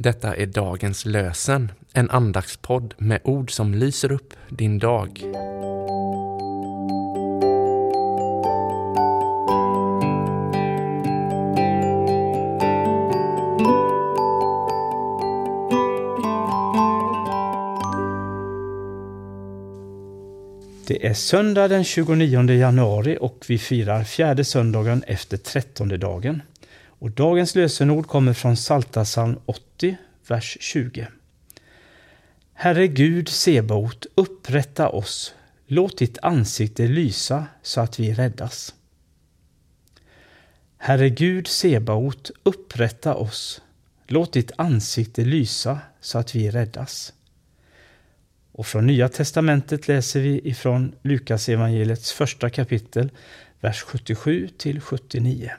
Detta är dagens lösen, en andaktspodd med ord som lyser upp din dag. Det är söndag den 29 januari och vi firar fjärde söndagen efter trettonde dagen. Och dagens lösenord kommer från Psaltarpsalm 80, vers 20. Herre Gud Sebaot, upprätta oss, låt ditt ansikte lysa så att vi räddas. Herre Gud Sebaot, upprätta oss, låt ditt ansikte lysa så att vi räddas. Och från Nya testamentet läser vi ifrån Lukas evangeliets första kapitel, vers 77 till 79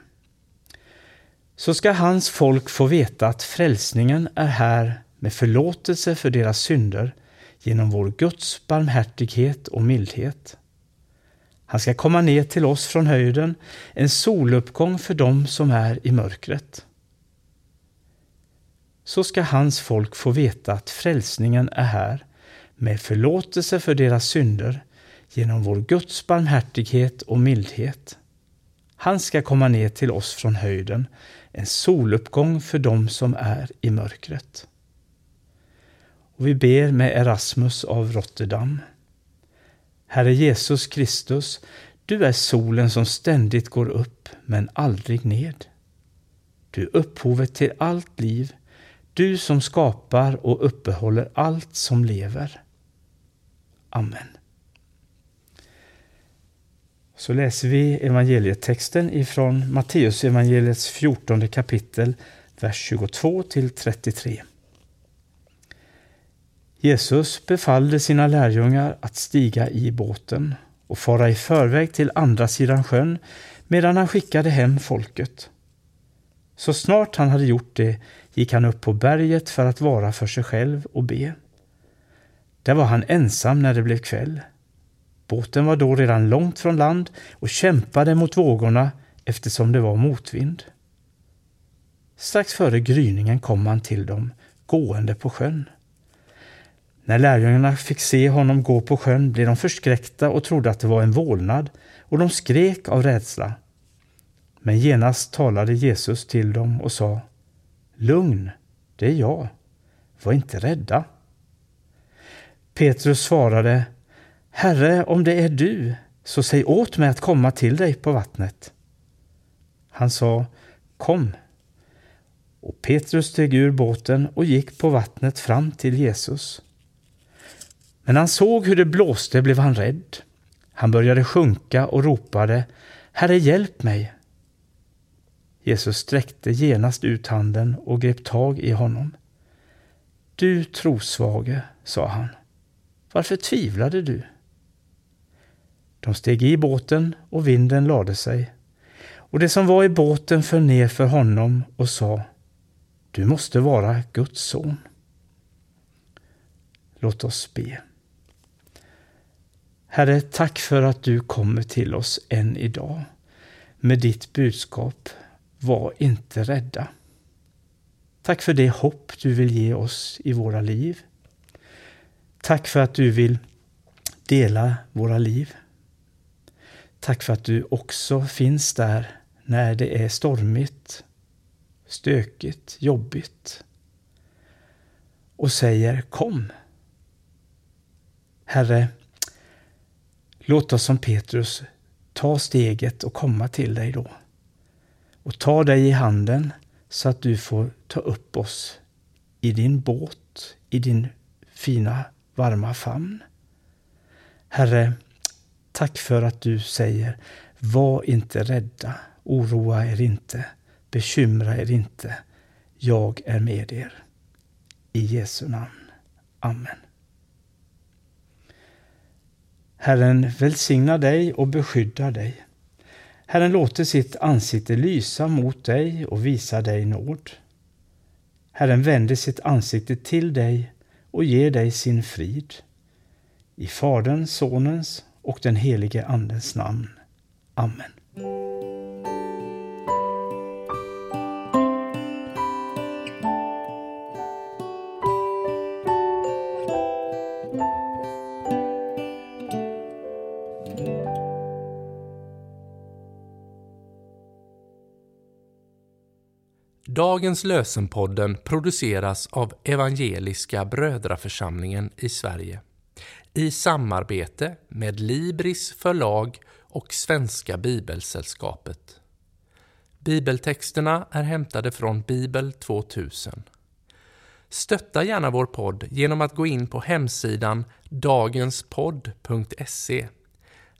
så ska hans folk få veta att frälsningen är här med förlåtelse för deras synder genom vår Guds barmhärtighet och mildhet. Han ska komma ner till oss från höjden, en soluppgång för dem som är i mörkret. Så ska hans folk få veta att frälsningen är här med förlåtelse för deras synder genom vår Guds barmhärtighet och mildhet. Han ska komma ner till oss från höjden, en soluppgång för dem som är i mörkret. Och vi ber med Erasmus av Rotterdam. Herre Jesus Kristus, du är solen som ständigt går upp men aldrig ned. Du är upphovet till allt liv, du som skapar och uppehåller allt som lever. Amen. Så läser vi evangelietexten ifrån Matteus evangeliets 14 kapitel, vers 22 till 33. Jesus befallde sina lärjungar att stiga i båten och fara i förväg till andra sidan sjön medan han skickade hem folket. Så snart han hade gjort det gick han upp på berget för att vara för sig själv och be. Där var han ensam när det blev kväll. Båten var då redan långt från land och kämpade mot vågorna eftersom det var motvind. Strax före gryningen kom han till dem, gående på sjön. När lärjungarna fick se honom gå på sjön blev de förskräckta och trodde att det var en vålnad och de skrek av rädsla. Men genast talade Jesus till dem och sa Lugn, det är jag. Var inte rädda. Petrus svarade Herre, om det är du, så säg åt mig att komma till dig på vattnet. Han sa, Kom. Och Petrus steg ur båten och gick på vattnet fram till Jesus. Men han såg hur det blåste blev han rädd. Han började sjunka och ropade, Herre, hjälp mig! Jesus sträckte genast ut handen och grep tag i honom. Du trosvage, sa han, varför tvivlade du? De steg i båten och vinden lade sig. Och det som var i båten föll ner för honom och sa Du måste vara Guds son. Låt oss be. Herre, tack för att du kommer till oss än idag med ditt budskap Var inte rädda. Tack för det hopp du vill ge oss i våra liv. Tack för att du vill dela våra liv. Tack för att du också finns där när det är stormigt, stökigt, jobbigt och säger kom. Herre, låt oss som Petrus ta steget och komma till dig då. Och ta dig i handen så att du får ta upp oss i din båt, i din fina varma famn. Herre, Tack för att du säger Var inte rädda, oroa er inte, bekymra er inte. Jag är med er. I Jesu namn. Amen. Herren välsignar dig och beskyddar dig. Herren låter sitt ansikte lysa mot dig och visa dig nåd. Herren vänder sitt ansikte till dig och ger dig sin frid. I Faderns, Sonens och den helige Andens namn. Amen. Dagens lösenpodden produceras av Evangeliska Brödraförsamlingen i Sverige i samarbete med Libris förlag och Svenska Bibelsällskapet. Bibeltexterna är hämtade från Bibel 2000. Stötta gärna vår podd genom att gå in på hemsidan dagenspodd.se.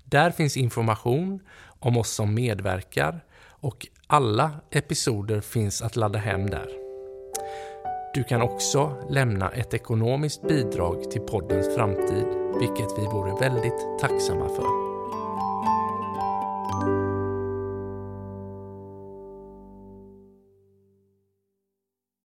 Där finns information om oss som medverkar och alla episoder finns att ladda hem där. Du kan också lämna ett ekonomiskt bidrag till poddens framtid, vilket vi vore väldigt tacksamma för.